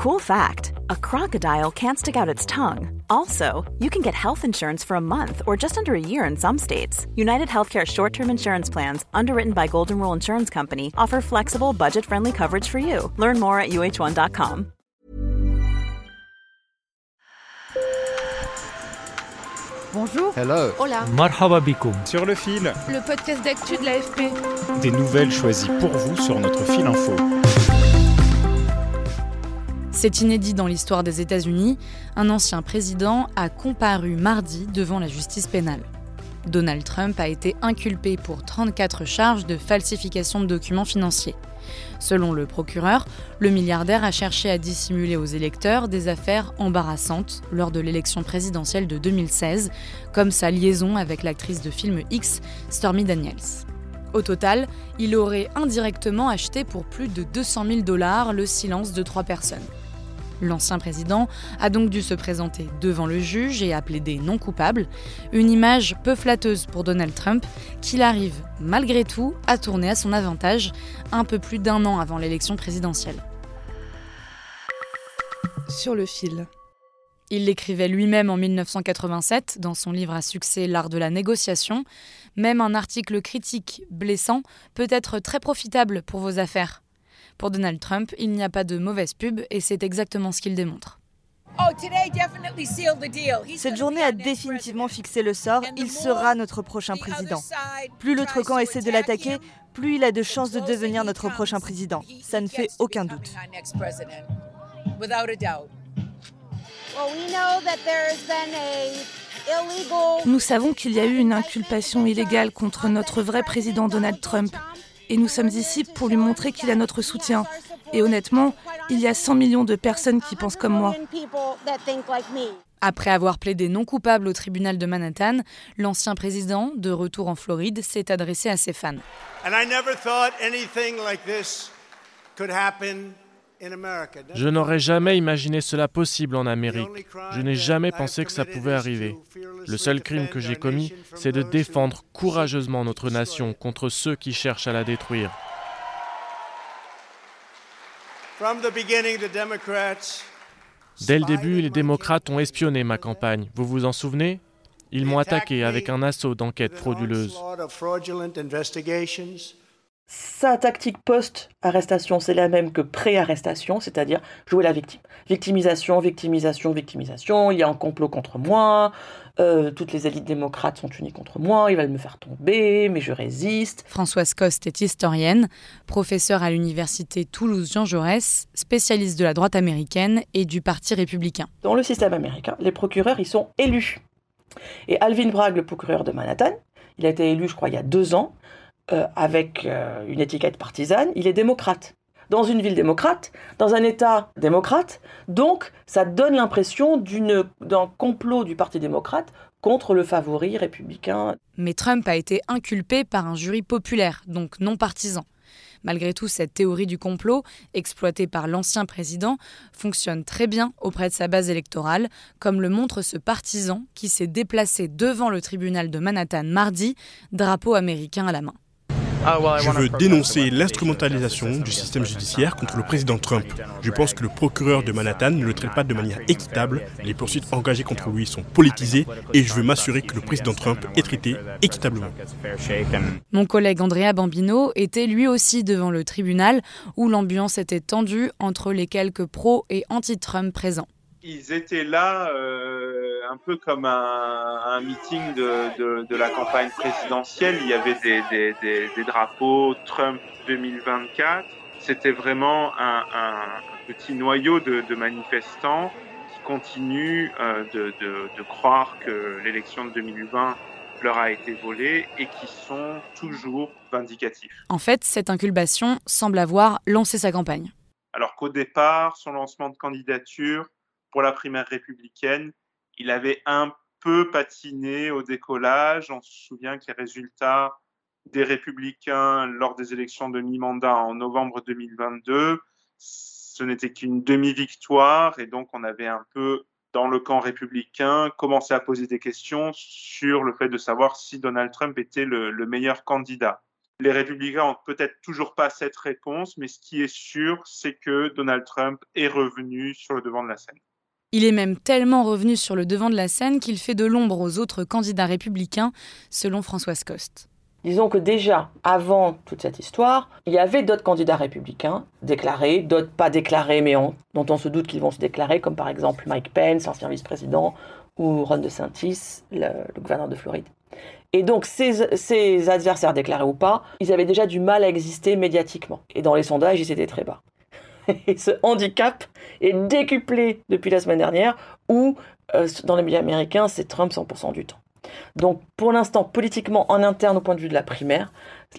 Cool fact a crocodile can't stick out its tongue. Also, you can get health insurance for a month or just under a year in some states. United Healthcare short term insurance plans, underwritten by Golden Rule Insurance Company, offer flexible, budget friendly coverage for you. Learn more at uh1.com. Bonjour. Hello. Hola. Marhaba bikoum. Sur le fil, Le podcast d'actu de l'AFP. des nouvelles choisies pour vous sur notre fil info. C'est inédit dans l'histoire des États-Unis. Un ancien président a comparu mardi devant la justice pénale. Donald Trump a été inculpé pour 34 charges de falsification de documents financiers. Selon le procureur, le milliardaire a cherché à dissimuler aux électeurs des affaires embarrassantes lors de l'élection présidentielle de 2016, comme sa liaison avec l'actrice de film X, Stormy Daniels. Au total, il aurait indirectement acheté pour plus de 200 000 dollars le silence de trois personnes. L'ancien président a donc dû se présenter devant le juge et appeler des non coupables, une image peu flatteuse pour Donald Trump, qu'il arrive malgré tout à tourner à son avantage un peu plus d'un an avant l'élection présidentielle. Sur le fil. Il l'écrivait lui-même en 1987 dans son livre à succès L'art de la négociation. Même un article critique blessant peut être très profitable pour vos affaires. Pour Donald Trump, il n'y a pas de mauvaise pub et c'est exactement ce qu'il démontre. Cette journée a définitivement fixé le sort. Il sera notre prochain président. Plus l'autre camp essaie de l'attaquer, plus il a de chances de devenir notre prochain président. Ça ne fait aucun doute. Nous savons qu'il y a eu une inculpation illégale contre notre vrai président Donald Trump. Et nous sommes ici pour lui montrer qu'il a notre soutien. Et honnêtement, il y a 100 millions de personnes qui pensent comme moi. Après avoir plaidé non coupable au tribunal de Manhattan, l'ancien président, de retour en Floride, s'est adressé à ses fans. Je n'aurais jamais imaginé cela possible en Amérique. Je n'ai jamais pensé que ça pouvait arriver. Le seul crime que j'ai commis, c'est de défendre courageusement notre nation contre ceux qui cherchent à la détruire. Dès le début, les démocrates ont espionné ma campagne. Vous vous en souvenez? Ils m'ont attaqué avec un assaut d'enquête frauduleuse. Sa tactique post-arrestation, c'est la même que pré-arrestation, c'est-à-dire jouer la victime. Victimisation, victimisation, victimisation, il y a un complot contre moi, euh, toutes les élites démocrates sont unies contre moi, ils veulent me faire tomber, mais je résiste. Françoise Coste est historienne, professeure à l'université Toulouse-Jean Jaurès, spécialiste de la droite américaine et du Parti républicain. Dans le système américain, les procureurs, ils sont élus. Et Alvin Bragg, le procureur de Manhattan, il a été élu, je crois, il y a deux ans, euh, avec euh, une étiquette partisane, il est démocrate. Dans une ville démocrate, dans un État démocrate, donc ça donne l'impression d'un complot du Parti démocrate contre le favori républicain. Mais Trump a été inculpé par un jury populaire, donc non partisan. Malgré tout, cette théorie du complot, exploitée par l'ancien président, fonctionne très bien auprès de sa base électorale, comme le montre ce partisan qui s'est déplacé devant le tribunal de Manhattan mardi, drapeau américain à la main. Je veux dénoncer l'instrumentalisation du système judiciaire contre le président Trump. Je pense que le procureur de Manhattan ne le traite pas de manière équitable. Les poursuites engagées contre lui sont politisées et je veux m'assurer que le président Trump est traité équitablement. Mon collègue Andrea Bambino était lui aussi devant le tribunal où l'ambiance était tendue entre les quelques pro et anti-Trump présents. Ils étaient là euh, un peu comme un, un meeting de, de, de, la campagne présidentielle. Il y avait des, des, des, des drapeaux Trump 2024. C'était vraiment un, un, petit noyau de, de manifestants qui continuent euh, de, de, croire que l'élection de 2020 leur a été volée et qui sont toujours vindicatifs. En fait, cette inculpation semble avoir lancé sa campagne. Alors qu'au départ, son lancement de candidature pour la primaire républicaine, il avait un peu patiné au décollage. On se souvient que les résultats des républicains lors des élections de mi-mandat en novembre 2022, ce n'était qu'une demi-victoire et donc on avait un peu dans le camp républicain commencé à poser des questions sur le fait de savoir si Donald Trump était le, le meilleur candidat. Les républicains ont peut-être toujours pas cette réponse, mais ce qui est sûr, c'est que Donald Trump est revenu sur le devant de la scène. Il est même tellement revenu sur le devant de la scène qu'il fait de l'ombre aux autres candidats républicains, selon Françoise Coste. Disons que déjà, avant toute cette histoire, il y avait d'autres candidats républicains déclarés, d'autres pas déclarés, mais dont on se doute qu'ils vont se déclarer, comme par exemple Mike Pence, ancien vice-président, ou Ron DeSantis, le, le gouverneur de Floride. Et donc, ces, ces, adversaires déclarés ou pas, ils avaient déjà du mal à exister médiatiquement. Et dans les sondages, ils étaient très bas. Et ce handicap est décuplé depuis la semaine dernière, où euh, dans les médias américains, c'est Trump 100% du temps. Donc pour l'instant, politiquement, en interne au point de vue de la primaire,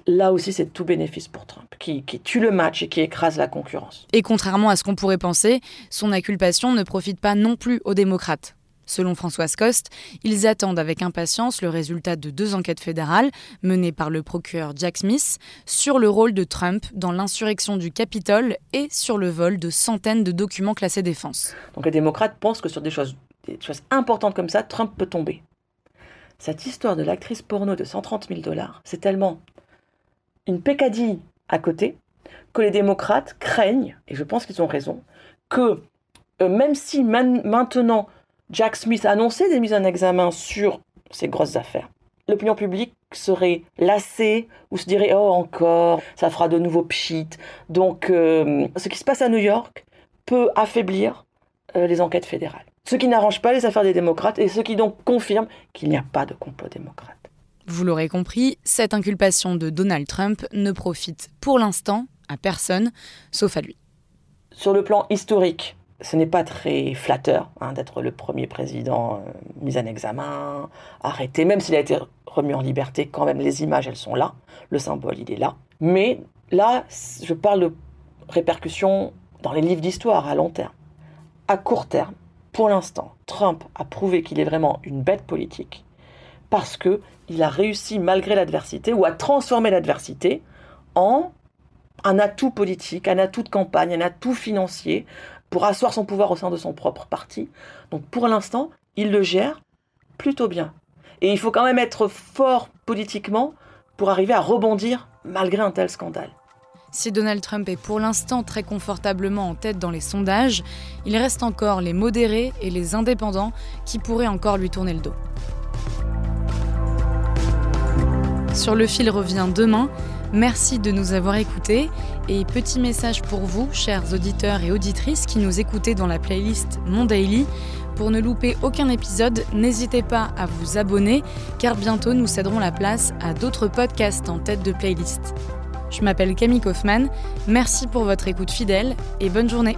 là aussi c'est tout bénéfice pour Trump, qui, tue le match et qui écrase la concurrence. Et contrairement à ce qu'on pourrait penser, son inculpation ne profite pas non plus aux démocrates. Selon Françoise Coste, ils attendent avec impatience le résultat de deux enquêtes fédérales menées par le procureur Jack Smith sur le rôle de Trump dans l'insurrection du Capitole et sur le vol de centaines de documents classés défense. Donc les démocrates pensent que sur des choses, importantes comme ça, Trump peut tomber. Cette histoire de l'actrice porno de 130 000 dollars, c'est tellement une pécadille à côté que les démocrates craignent, et je pense qu'ils ont raison, que euh, même si maintenant Jack Smith a annoncé des mises en examen sur ces grosses affaires. L'opinion publique serait lassée ou se dirait oh encore, ça fera de nouveaux pchit. Donc euh, ce qui se passe à New York peut affaiblir euh, les enquêtes fédérales. Ce qui n'arrange pas les affaires des démocrates et ce qui donc confirme qu'il n'y a pas de complot démocrate. Vous l'aurez compris, cette inculpation de Donald Trump ne profite pour l'instant à personne, sauf à lui. Sur le plan historique, ce n'est pas très flatteur hein, d'être le premier président euh, mis en examen, arrêté, même s'il a été remis en liberté, quand même les images, elles sont là, le symbole, il est là. Mais là, je parle de répercussions dans les livres d'histoire à long terme. À court terme, pour l'instant, Trump a prouvé qu'il est vraiment une bête politique parce qu'il a réussi, malgré l'adversité, ou à transformer l'adversité en un atout politique, un atout de campagne, un atout financier, pour asseoir son pouvoir au sein de son propre parti. Donc pour l'instant, il le gère plutôt bien. Et il faut quand même être fort politiquement pour arriver à rebondir malgré un tel scandale. Si Donald Trump est pour l'instant très confortablement en tête dans les sondages, il reste encore les modérés et les indépendants qui pourraient encore lui tourner le dos. Sur le fil revient demain. Merci de nous avoir écoutés et petit message pour vous, chers auditeurs et auditrices qui nous écoutez dans la playlist Mon Daily. Pour ne louper aucun épisode, n'hésitez pas à vous abonner car bientôt nous céderons la place à d'autres podcasts en tête de playlist. Je m'appelle Camille Kaufmann, merci pour votre écoute fidèle et bonne journée.